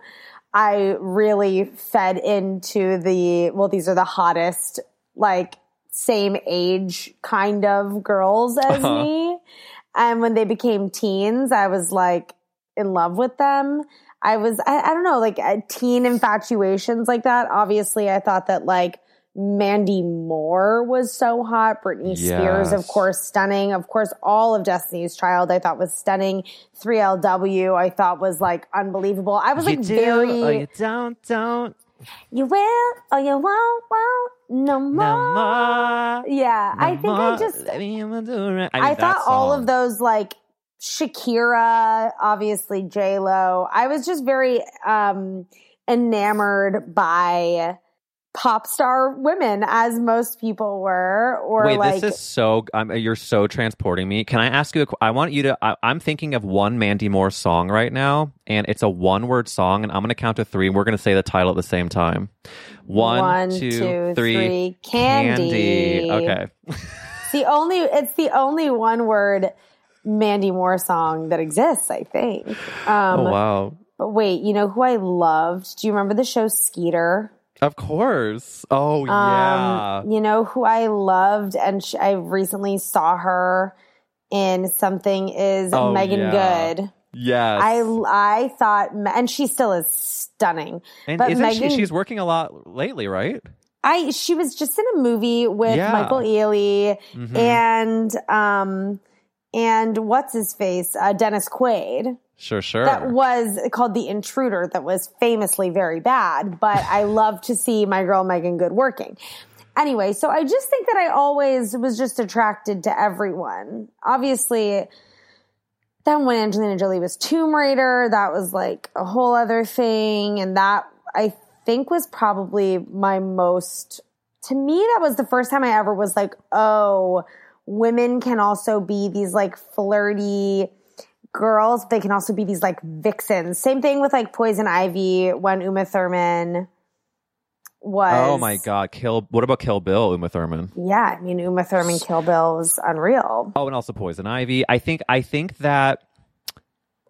I really fed into the well these are the hottest like same age kind of girls as Uh-huh. me. And when they became teens, I was like in love with them. I was, I, I don't know, like uh, teen infatuations like that. Obviously, I thought that like Mandy Moore was so hot. Britney Spears, of course, stunning. Of course, all of Destiny's Child I thought was stunning. 3LW I thought was like unbelievable. I was like very, or you don't don't you will or you won't, won't, no more. no more Yeah, I no think I more. just Let me do it. I, mean, that thought all of those like Shakira, obviously J Lo. I was just very um enamored by pop star women, as most people were. Or Wait, like, this is so. Um, you're so transporting me. Can I ask you? A, I want you to. I, I'm thinking of one Mandy Moore song right now, and it's a one word song, and I'm going to count to three. and We're going to say the title at the same time. One, One, two, two, three. three. Candy. Okay. the only it's the only one word Mandy Moore song that exists. I think. Um, oh wow. But wait, you know who I loved? Do you remember the show Skeeter? Of course. Oh yeah. Um, you know who I loved, and sh- I recently saw her in something is Oh, Megan yeah. Good. yes. I I thought, and she still is stunning. and but isn't Megan- she? She's working a lot lately, right? I she was just in a movie with Yeah. Michael Ealy Mhm. and um and what's his face uh, Dennis Quaid. Sure, sure. That was called The Intruder, that was famously very bad, but I <laughs> love to see my girl Meagan Good working. Anyway, so I just think that I always was just attracted to everyone. Obviously, then when Angelina Jolie was Tomb Raider, that was like a whole other thing. And that I think was probably my most, to me, that was the first time I ever was like, oh, women can also be these like flirty, girls, they can also be these like vixens. Same thing with like Poison Ivy when Uma Thurman was. oh my God, Kill. What about Kill Bill? Uma Thurman. Yeah, I mean Uma Thurman Kill Bill was unreal. Oh, and also Poison Ivy. I think I think that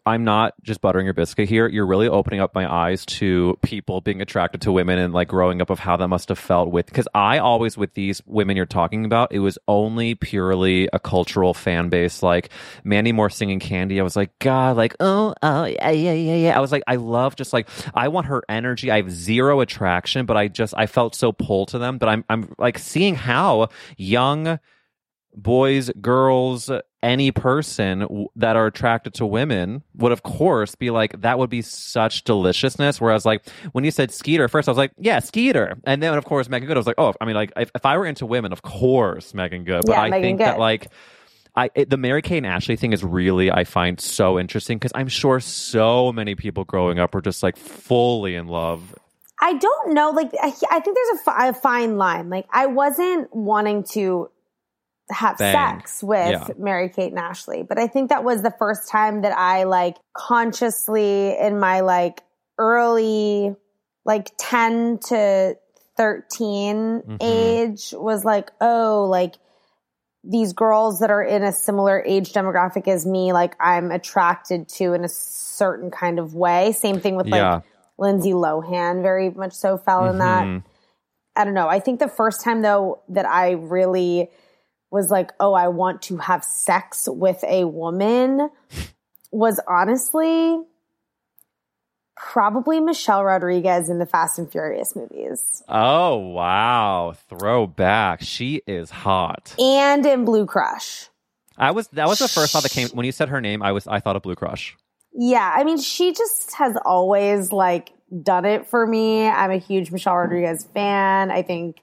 I'm not just buttering your biscuit here. You're really opening up my eyes to people being attracted to women and like growing up of how that must have felt with. Because I always, with these women you're talking about, it was only purely a cultural fan base. Like Mandy Moore singing Candy. I was like, God, like, oh, oh, yeah, yeah, yeah, yeah. I was like, I love just like, I want her energy. I have zero attraction, but I just, I felt so pulled to them. But I'm, I'm like seeing how young boys, girls, any person w- that are attracted to women would, of course, be like, that would be such deliciousness. Whereas, like, when you said Skeeter, first I was like, yeah, Skeeter. And then, of course, Meagan Good, I was like, oh, I mean, like, if, if I were into women, of course, Meagan Good. But Yeah, I Megan think that, like, I, it, the Mary Kate and Ashley thing is really I find so interesting because I'm sure so many people growing up were just like fully in love. I don't know. Like, I, I think there's a, fi- a fine line. Like, I wasn't wanting to have Bang. sex with Yeah. Mary Kate and Ashley, but I think that was the first time that I like consciously in my like early, like 10 to 13 Mhm. age was like, oh, like these girls that are in a similar age demographic as me, like I'm attracted to in a certain kind of way. Same thing with like Yeah. Lindsay Lohan very much so fell in that. Mhm. I don't know. I think the first time though that I really was like, oh, I want to have sex with a woman was honestly probably Michelle Rodriguez in the Fast and Furious movies Oh, wow. Throwback. She is hot. and in Blue Crush. I was that was the first thought that came when you said her name. I was I thought of Blue Crush. Yeah, I mean, she just has always like done it for me. I'm a huge Michelle Rodriguez fan. I think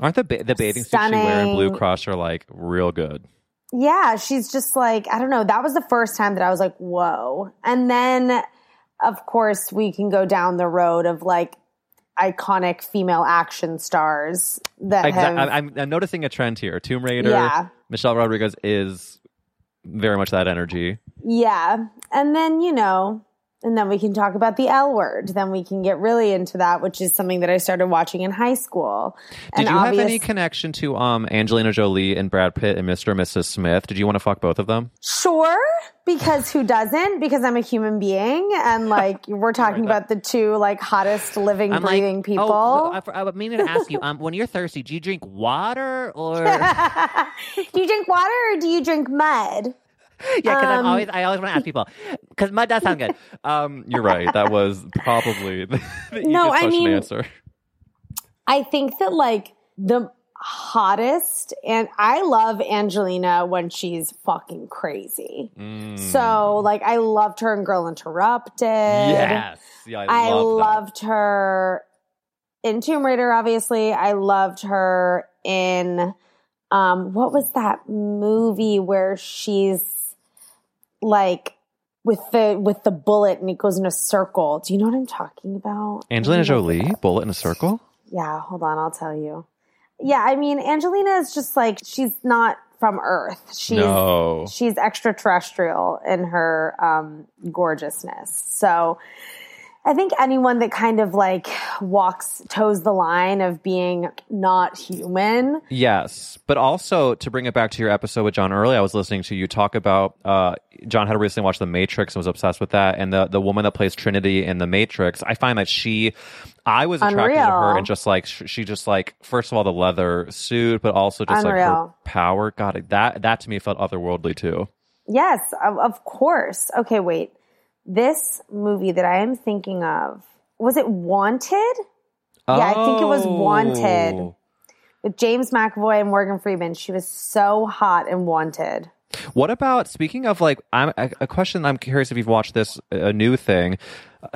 Aren't the ba- the bathing suits she wear in Blue. Crush are like real good? yeah, she's just like, I don't know. That was the first time that I was like, whoa. And then, of course, we can go down the road of like iconic female action stars that Exactly. have. I'm, I'm noticing a trend here. Tomb Raider. Yeah. Michelle Rodriguez is very much that energy. yeah. And then, you know, and then we can talk about the L word. Then we can get really into that, which is something that I started watching in high school. Did And you have any connection to um Angelina Jolie and Brad Pitt and Mr. and Mrs. Smith? Did you want to fuck both of them? Sure, because who doesn't? Because I'm a human being, and <laughs> like we're talking about the two like hottest living, I'm breathing like, people. Oh, I, I meaning to ask you, um, when you're thirsty, do you drink water or? <laughs> do you drink water or do you drink mud? Because I'm Um, always, I always want to ask people, because mud does sound good. Um, <laughs> you're right. That was probably the, <laughs> the No, I question mean- answer. I think that like the hottest, and I love Angelina when she's fucking crazy. Mm. So like I loved her in Girl Interrupted. yes, yeah, I, I love that. loved her in Tomb Raider, obviously. I loved her in um what was that movie where she's like with the with the bullet and it goes in a circle. Do you know what I'm talking about? Angelina Let me look Jolie, bullet in a circle. Yeah, hold on, I'll tell you. Yeah, I mean Angelina is just like she's not from Earth. She's no, she's extraterrestrial in her um, gorgeousness. So I think anyone that kind of like walks, toes the line of being not human. Yes, but also to bring it back to your episode with John Early, I was listening to you talk about. Uh, John had recently watched The Matrix and was obsessed with that, and the the woman that plays Trinity in The Matrix. I find that she, I was attracted to her, and just like she, just like first of all the leather suit, but also just like her power. God, that that to me felt otherworldly too. Yes, of, of course. Okay, wait. This movie that I am thinking of was it Wanted Yeah, I think it was Wanted. Oh. with James McAvoy and Morgan Freeman? She was so hot and Wanted. What about speaking of like I'm a, question I'm curious if you've watched this a new thing.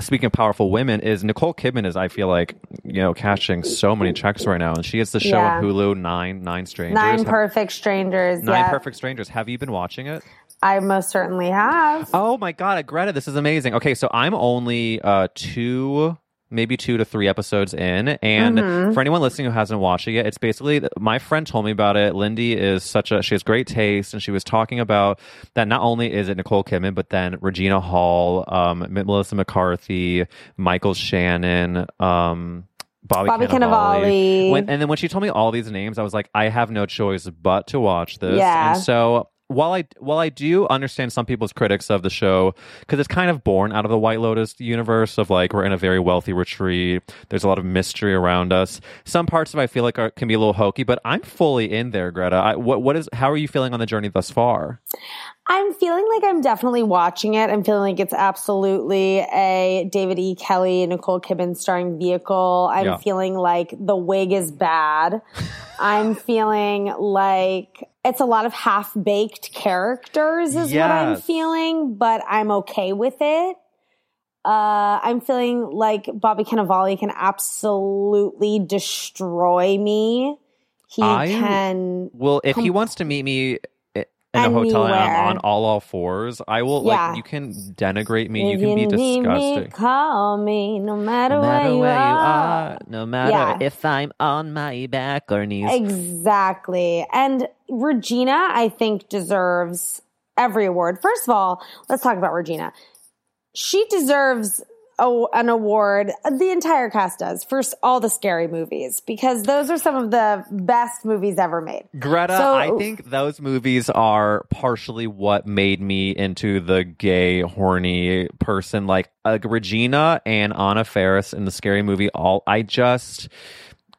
Speaking of powerful women, is Nicole Kidman is I feel like you know cashing so many checks right now, and she has the show Yeah. on Hulu Nine Nine Strangers. Nine Perfect Strangers. Nine yeah, Perfect Strangers. Have you been watching it? I most certainly have. Oh my god, Greta, this is amazing. Okay, so I'm only uh two maybe two to three episodes in and Mm-hmm. for anyone listening who hasn't watched it yet it's basically my friend told me about it lindy is such a she has great taste and she was talking about that not only is it nicole kidman but then regina hall um melissa mccarthy michael shannon um Bobby, Bobby Cannavale. When, and then when she told me all these names, I was like, I have no choice but to watch this. Yeah. And so while I while I do understand some people's critics of the show because it's kind of born out of the White Lotus universe of like we're in a very wealthy retreat. There's a lot of mystery around us. Some parts of it I feel like are, can be a little hokey, but I'm fully in there, Greta. I, what what is how are you feeling on the journey thus far? I'm feeling like I'm definitely watching it. I'm feeling like it's absolutely a David E. Kelley, Nicole Kidman starring vehicle. I'm Yeah. feeling like the wig is bad. <laughs> I'm feeling like it's a lot of half baked characters, is what I'm feeling, but I'm okay with it. Uh, I'm feeling like Bobby Cannavale can absolutely destroy me. He I- can Well, if he wants to meet me in a hotel and I'm on all all fours, I will Yeah. like you can denigrate me. You If can be need me, disgusting. call me no matter, No matter where you where you are. are, no matter Yeah. if I'm on my back or knees. Exactly. And Regina, I think, deserves every award. First of all, let's talk about Regina. She deserves a, an award. The entire cast does for all the scary movies because those are some of the best movies ever made. Greta, So- I think those movies are partially what made me into the gay, horny person. Like uh, Regina and Anna Faris in the scary movie. All I just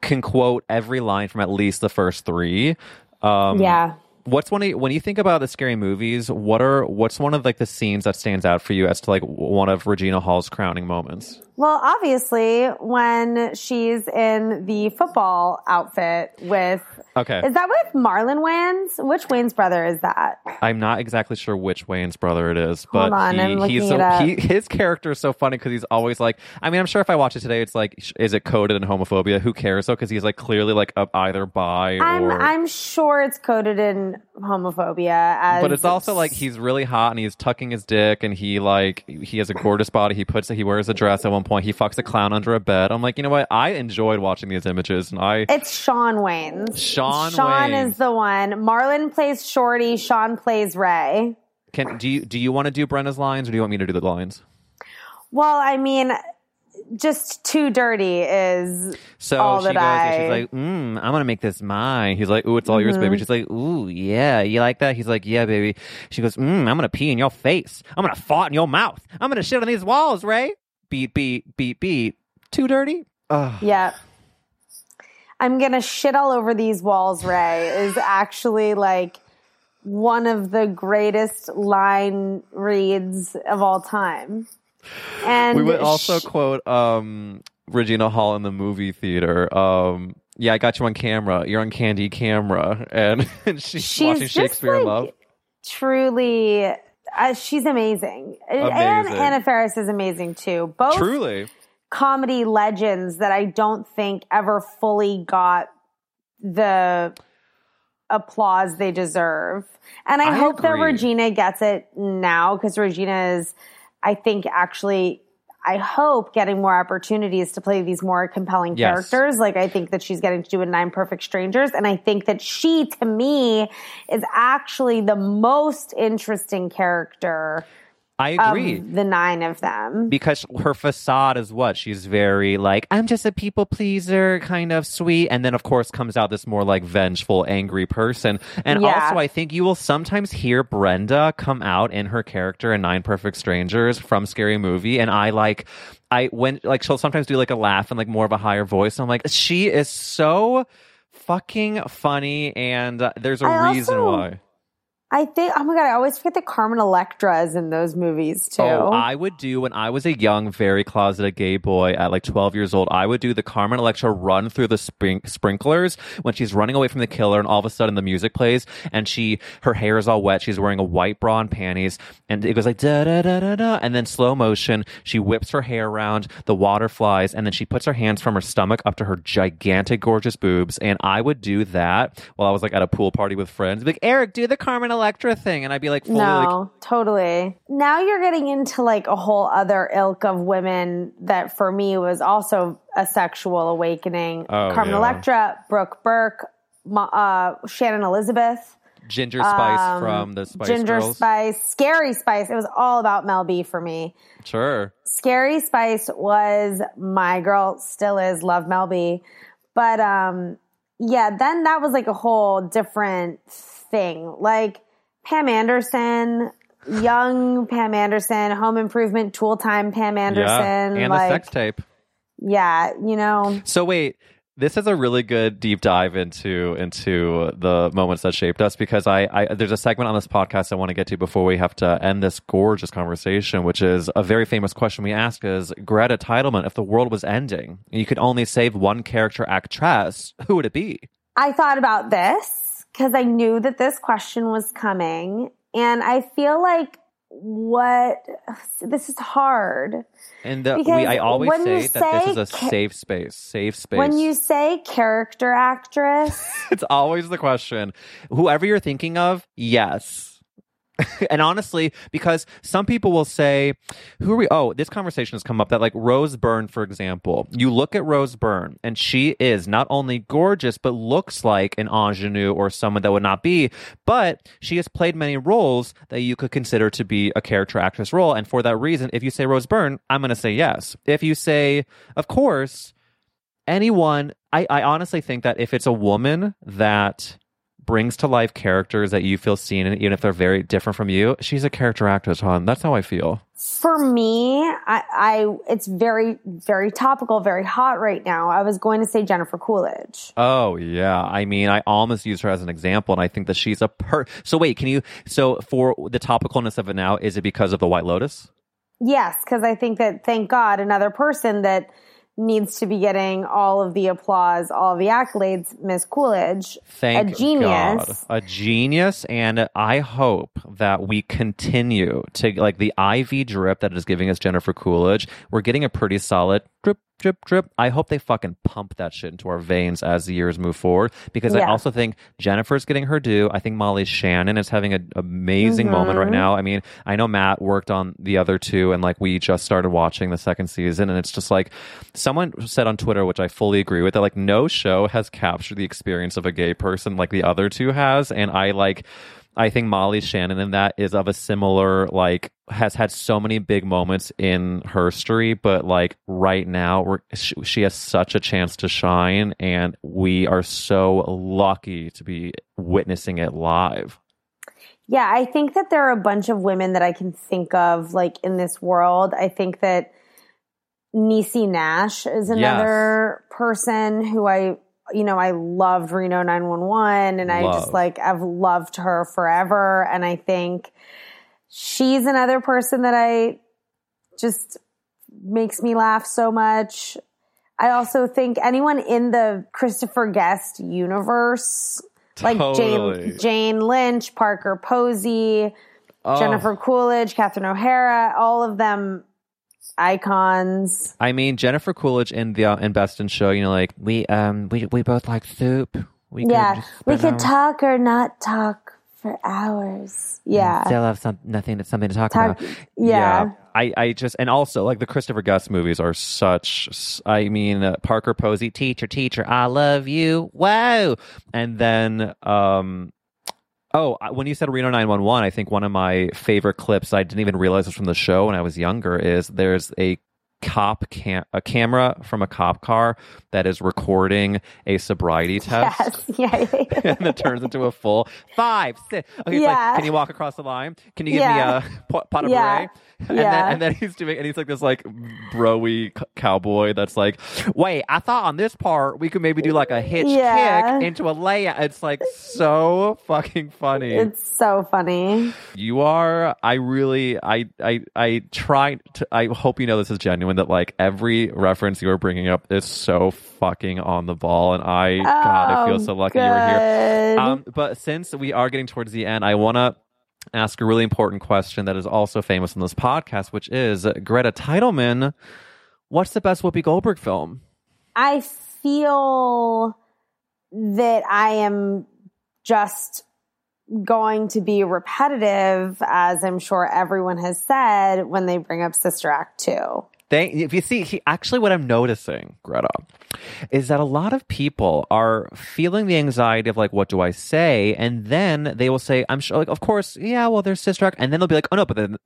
can quote every line from at least the first three. Um, yeah. What's one of when you think about the scary movies? What are what's one of like the scenes that stands out for you as to like one of Regina Hall's crowning moments? Well, obviously, when she's in the football outfit with. Okay, Is that with Marlon Wayans? Which Wayans brother is that? I'm not exactly sure which Wayans brother it is, but on, he, he's so, he, his character is so funny because he's always like. I mean, I'm sure if I watch it today, it's like, is it coded in homophobia? Who cares though? Because he's like clearly like up either bi I'm or. I'm sure it's coded in homophobia as but it's also like he's really hot and he's tucking his dick and he like he has a gorgeous body. He puts it, he wears a dress at one point. He fucks a clown under a bed. I'm like, you know what? I enjoyed watching these images and I it's Shawn Wayans. Shawn Shawn Wayans. is the one. Marlon plays Shorty. Shawn plays Ray. can do you do you want to do Brenda's lines or do you want me to do the lines? Well, I mean, just too dirty is So all she that goes, I. she's like, mm, I'm gonna make this mine. He's like, ooh, it's all yours, baby. Mm-hmm. She's like, ooh, yeah, you like that? He's like, yeah, baby. She goes, mm, I'm gonna pee in your face. I'm gonna fart in your mouth. I'm gonna shit on these walls, Ray. Beat, beat, beat, beat. Too dirty? Ugh. yeah. I'm gonna shit all over these walls. Ray is actually like one of the greatest line reads of all time. And We would also sh- quote um, Regina Hall in the movie theater. Um, yeah, I got you on camera. You're on candy camera, <laughs> and, and <laughs> she's, She's watching just, Shakespeare in Love. truly uh, she's amazing. and anna Faris is amazing too. Both Truly, comedy legends that i don't think ever fully got the applause they deserve. And i, I hope that regina gets it now because regina is i think actually I hope getting more opportunities to play these more compelling Yes. characters. Like I think that she's getting to do in Nine Perfect Strangers, and I think that she, to me, is actually the most interesting character I of agree. the nine of them. because her facade is what she's very like i'm just a people pleaser kind of sweet and then of course comes out this more like vengeful angry person and Yeah. also i think you will sometimes hear brenda come out in her character in nine perfect strangers from scary movie and i like i when like she'll sometimes do like a laugh and like more of a higher voice and i'm like she is so fucking funny and uh, there's a I reason also- why I think. Oh my god! I always forget that Carmen Electra is in those movies too. Oh, I would do when I was a young, very closeted gay boy at like 12 years old. I would do the Carmen Electra run through the sprinklers when she's running away from the killer, and all of a sudden the music plays, and she her hair is all wet. She's wearing a white bra and panties, and it goes like da da da da da, and then slow motion. She whips her hair around, the water flies, and then she puts her hands from her stomach up to her gigantic, gorgeous boobs. And I would do that while I was like at a pool party with friends. Like Eric, do the Carmen Electra thing, and I'd be like, fully, like, no, totally. Now you're getting into like a whole other ilk of women that for me was also a sexual awakening. Oh, Carmen yeah. Electra, Brooke Burke, Ma- uh, Shannon Elizabeth, Ginger Spice um, from the Spice Ginger Girls. Spice, Scary Spice. It was all about Mel B for me. Sure. Scary Spice was my girl, still is, love Mel B. But um yeah, then that was like a whole different thing. Like Pam Anderson, young Pam Anderson, Home Improvement, Tool Time Pam Anderson, yeah, and like the sex tape. yeah, you know, So wait, this is a really good deep dive into into the moments that shaped us because I, I there's a segment on this podcast I want to get to before we have to end this gorgeous conversation, which is a very famous question we ask is Greta Titelman, if the world was ending, and you could only save one character actress, who would it be? I thought about this because I knew that this question was coming, and I feel like what this is hard. And uh, we, I always you say that this is a ca- safe space, safe space. When you say character actress, <laughs> it's always the question. Whoever you're thinking of, yes. <laughs> and honestly, because some people will say, who are we? Oh, this conversation has come up that, like, Rose Byrne, for example, you look at Rose Byrne, and she is not only gorgeous, but looks like an ingenue or someone that would not be, but she has played many roles that you could consider to be a character actress role. And for that reason, if you say Rose Byrne, I'm going to say yes. If you say, of course, anyone I, I honestly think that if it's a woman that brings to life characters that you feel seen in even if they're very different from you she's a character actress hon that's how i feel for me, I, I it's very, very topical, very hot right now. I was going to say Jennifer Coolidge. oh yeah i mean i almost use her as an example and i think that she's a per so wait can you so for the topicalness of it now is it because of the white lotus Yes, because I think that thank God another person that needs to be getting all of the applause, all the accolades, Miss Coolidge, Thank you a genius. God. A genius. And I hope that we continue to like the IV drip that is giving us Jennifer Coolidge. We're getting a pretty solid drip, drip, drip. I hope they fucking pump that shit into our veins as the years move forward because I also think Jennifer's getting her due. I think Molly Shannon is having an amazing moment Mm-hmm. right now. I mean, I know Matt worked on the other two and like we just started watching the second season and it's just like someone said on Twitter, which I fully agree with, that like no show has captured the experience of a gay person like the other two has. And I like, I think Molly Shannon in that is of a similar like has had so many big moments in her story, but like right now we're she, she has such a chance to shine, and we are so lucky to be witnessing it live. Yeah, I think that there are a bunch of women that I can think of like in this world. I think that Niecy Nash is another person who I, you know, I loved Reno 911 and I just like, I've loved her forever. And I think she's another person that I just makes me laugh so much. I also think anyone in the Christopher Guest universe, like Jane, Jane Lynch, Parker Posey, Oh. Jennifer Coolidge, Catherine O'Hara, all of them icons. I mean, Jennifer Coolidge in the uh, in Best in Show, you know, like we um we we both like soup. We could yeah, we could our- talk or not talk for hours. Yeah, still have some nothing something to talk, Talk- about. yeah. I, I just and also like the Christopher Guest movies are such. I mean, uh, Parker Posey, teacher, teacher, I love you. Wow, and then um. Oh, when you said Reno 911, I think one of my favorite clips I didn't even realize was from the show when I was younger is there's a cop cam- a camera from a cop car that is recording a sobriety <laughs> test yes, <laughs> yeah, yeah, yeah. <laughs> and it turns into a full five, six. Okay, Yeah. like, can you walk across the line? Can you give Yeah. me a pot, of Yeah. beret? And, Yeah. then, and then he's doing, and he's like this like broy c- cowboy that's like, wait, I thought on this part we could maybe do like a hitch kick into a layout. It's like so fucking funny. It's so funny. you are. I really. I. I. I try to. I hope you know this is genuine. That like every reference you are bringing up is so fucking on the ball, and I. God, I feel Oh, so lucky you were here. Um, but since we are getting towards the end, I want to ask a really important question that is also famous in this podcast, which is Greta Titelman. What's the best Whoopi Goldberg film? I feel that I am just going to be repetitive, as I'm sure everyone has said when they bring up Sister Act 2. Thank, if you see, he, actually, what I'm noticing, Greta, is that a lot of people are feeling the anxiety of like, what do I say? And then they will say, I'm sure, like, of course, yeah, well, there's Sister Act. And then they'll be like, oh no, but then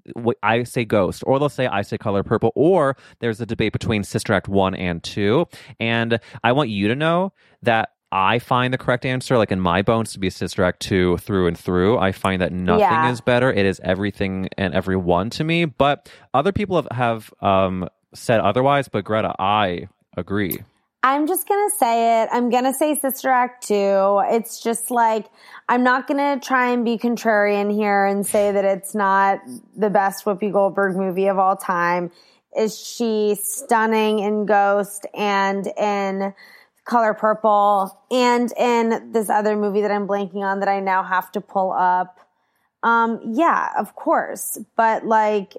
I say Ghost. Or they'll say, I say Color Purple. Or there's a debate between Sister Act 1 and 2. And I want you to know that I find the correct answer, like in my bones, to be Sister Act 2 through and through. I find that nothing Yeah. is better. It is everything and everyone to me. But other people have, have um, said otherwise. But Greta, I agree. I'm just gonna say it. I'm gonna say Sister Act 2. It's just like I'm not gonna try and be contrarian here and say that it's not the best Whoopi Goldberg movie of all time. Is she stunning in Ghost and in Color Purple and in this other movie that I'm blanking on that I now have to pull up? Um, yeah, of course. But like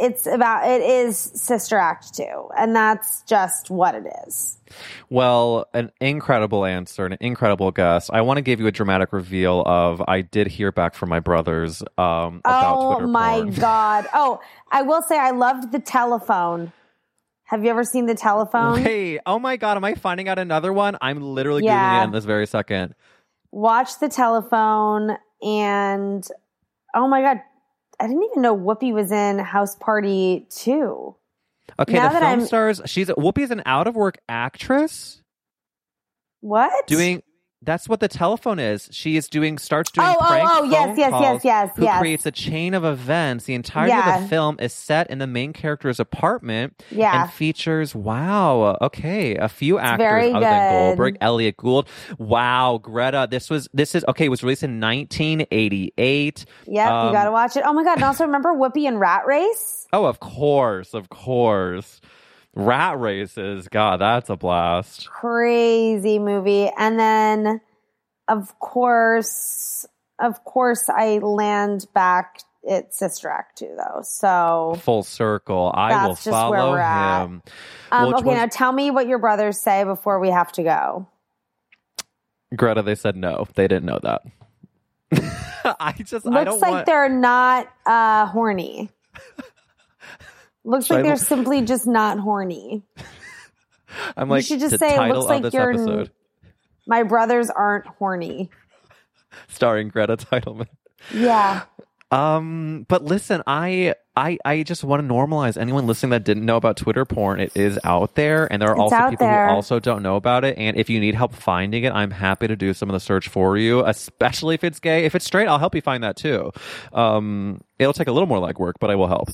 it's about it is Sister Act 2 and that's just what it is. Well, an incredible answer, an incredible guess. I want to give you a dramatic reveal of I did hear back from my brothers um, about oh Twitter my porn. god. Oh, I will say I loved the telephone. Have you ever seen the telephone? Hey, oh my god, am I finding out another one? I'm literally Yeah. googling it in this very second. Watch the telephone and oh my god, I didn't even know Whoopi was in House Party 2. Okay, Now the film I'm- stars. She's Whoopi's an out of work actress What? doing. That's what the telephone is. She is doing starts doing Oh, oh, prank oh, yes, phone yes, yes, calls, yes, Who yes. creates a chain of events. The entirety of the film is set in the main character's apartment Yeah. and features wow, okay, a few actors very other than. Goldberg, Elliot Gould. Wow, Greta. This was this is okay. It was released in 1988. Yep, Um, you got to watch it. Oh my god, and also remember Whoopi and Rat Race? Oh, of course, of course. Rat races. God, that's a blast. Crazy movie. And then of course, of course I land back at Sister Act 2 though. So Full circle. I will follow him. Um, Which okay, was- now tell me what your brothers say before we have to go. Greta, they said no. They didn't know that. <laughs> I just I Looks don't like want. they're not uh, horny. <laughs> Looks Should like I they're look- simply just not horny. <laughs> I'm like you should just say, looks like you're- episode, My brothers aren't horny. <laughs> starring Greta Titelman. Yeah. Um, but listen, I I I just want to normalize anyone listening that didn't know about Twitter porn. It is out there, and there are It's also people there. who also don't know about it. And if you need help finding it, I'm happy to do some of the search for you. Especially if it's gay. If it's straight, I'll help you find that too. Um, it'll take a little more legwork, but I will help.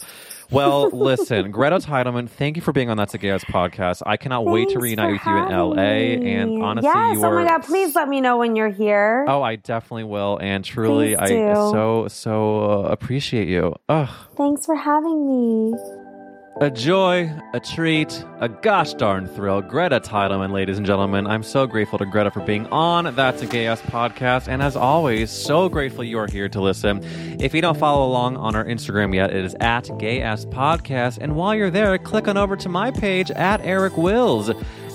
Well, <laughs> listen, Greta Titelman, thank you for being on That's a Gay Ass podcast. I cannot wait to reunite with you in LA. me. And honestly, yes. you oh my god! Please let me know when you're here. Oh, I definitely will, and truly, I so so uh, appreciate you. Ugh. Thanks for having me. A joy, a treat, a gosh darn thrill. Greta Titelman, ladies and gentlemen. I'm so grateful to Greta for being on That's a Gay Ass podcast. And as always, so grateful you are here to listen. If you don't follow along on our Instagram yet, it is at Gay Ass Podcast. And while you're there, click on over to my page at Eric Wills.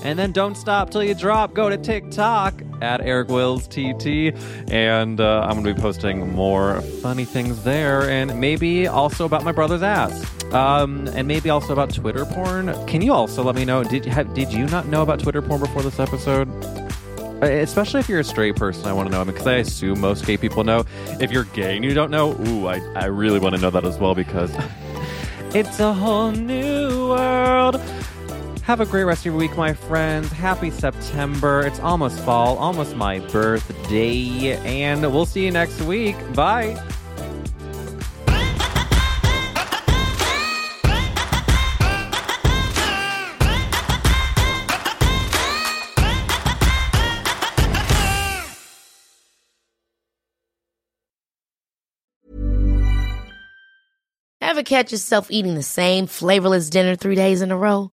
And then don't stop till you drop. Go to TikTok at Eric Wills TT. And uh, I'm going to be posting more funny things there and maybe also about my brother's ass. Um, and maybe also about Twitter porn. Can you also let me know? Did you have, did you not know about Twitter porn before this episode? Uh, Especially if you're a straight person, I want to know. I mean, because I assume most gay people know. If you're gay and you don't know, ooh, I, I really want to know that as well because <laughs> it's a whole new world. Have a great rest of your week, my friends. Happy September. It's almost fall, almost my birthday. And we'll see you next week. Bye. Ever catch yourself eating the same flavorless dinner three days in a row?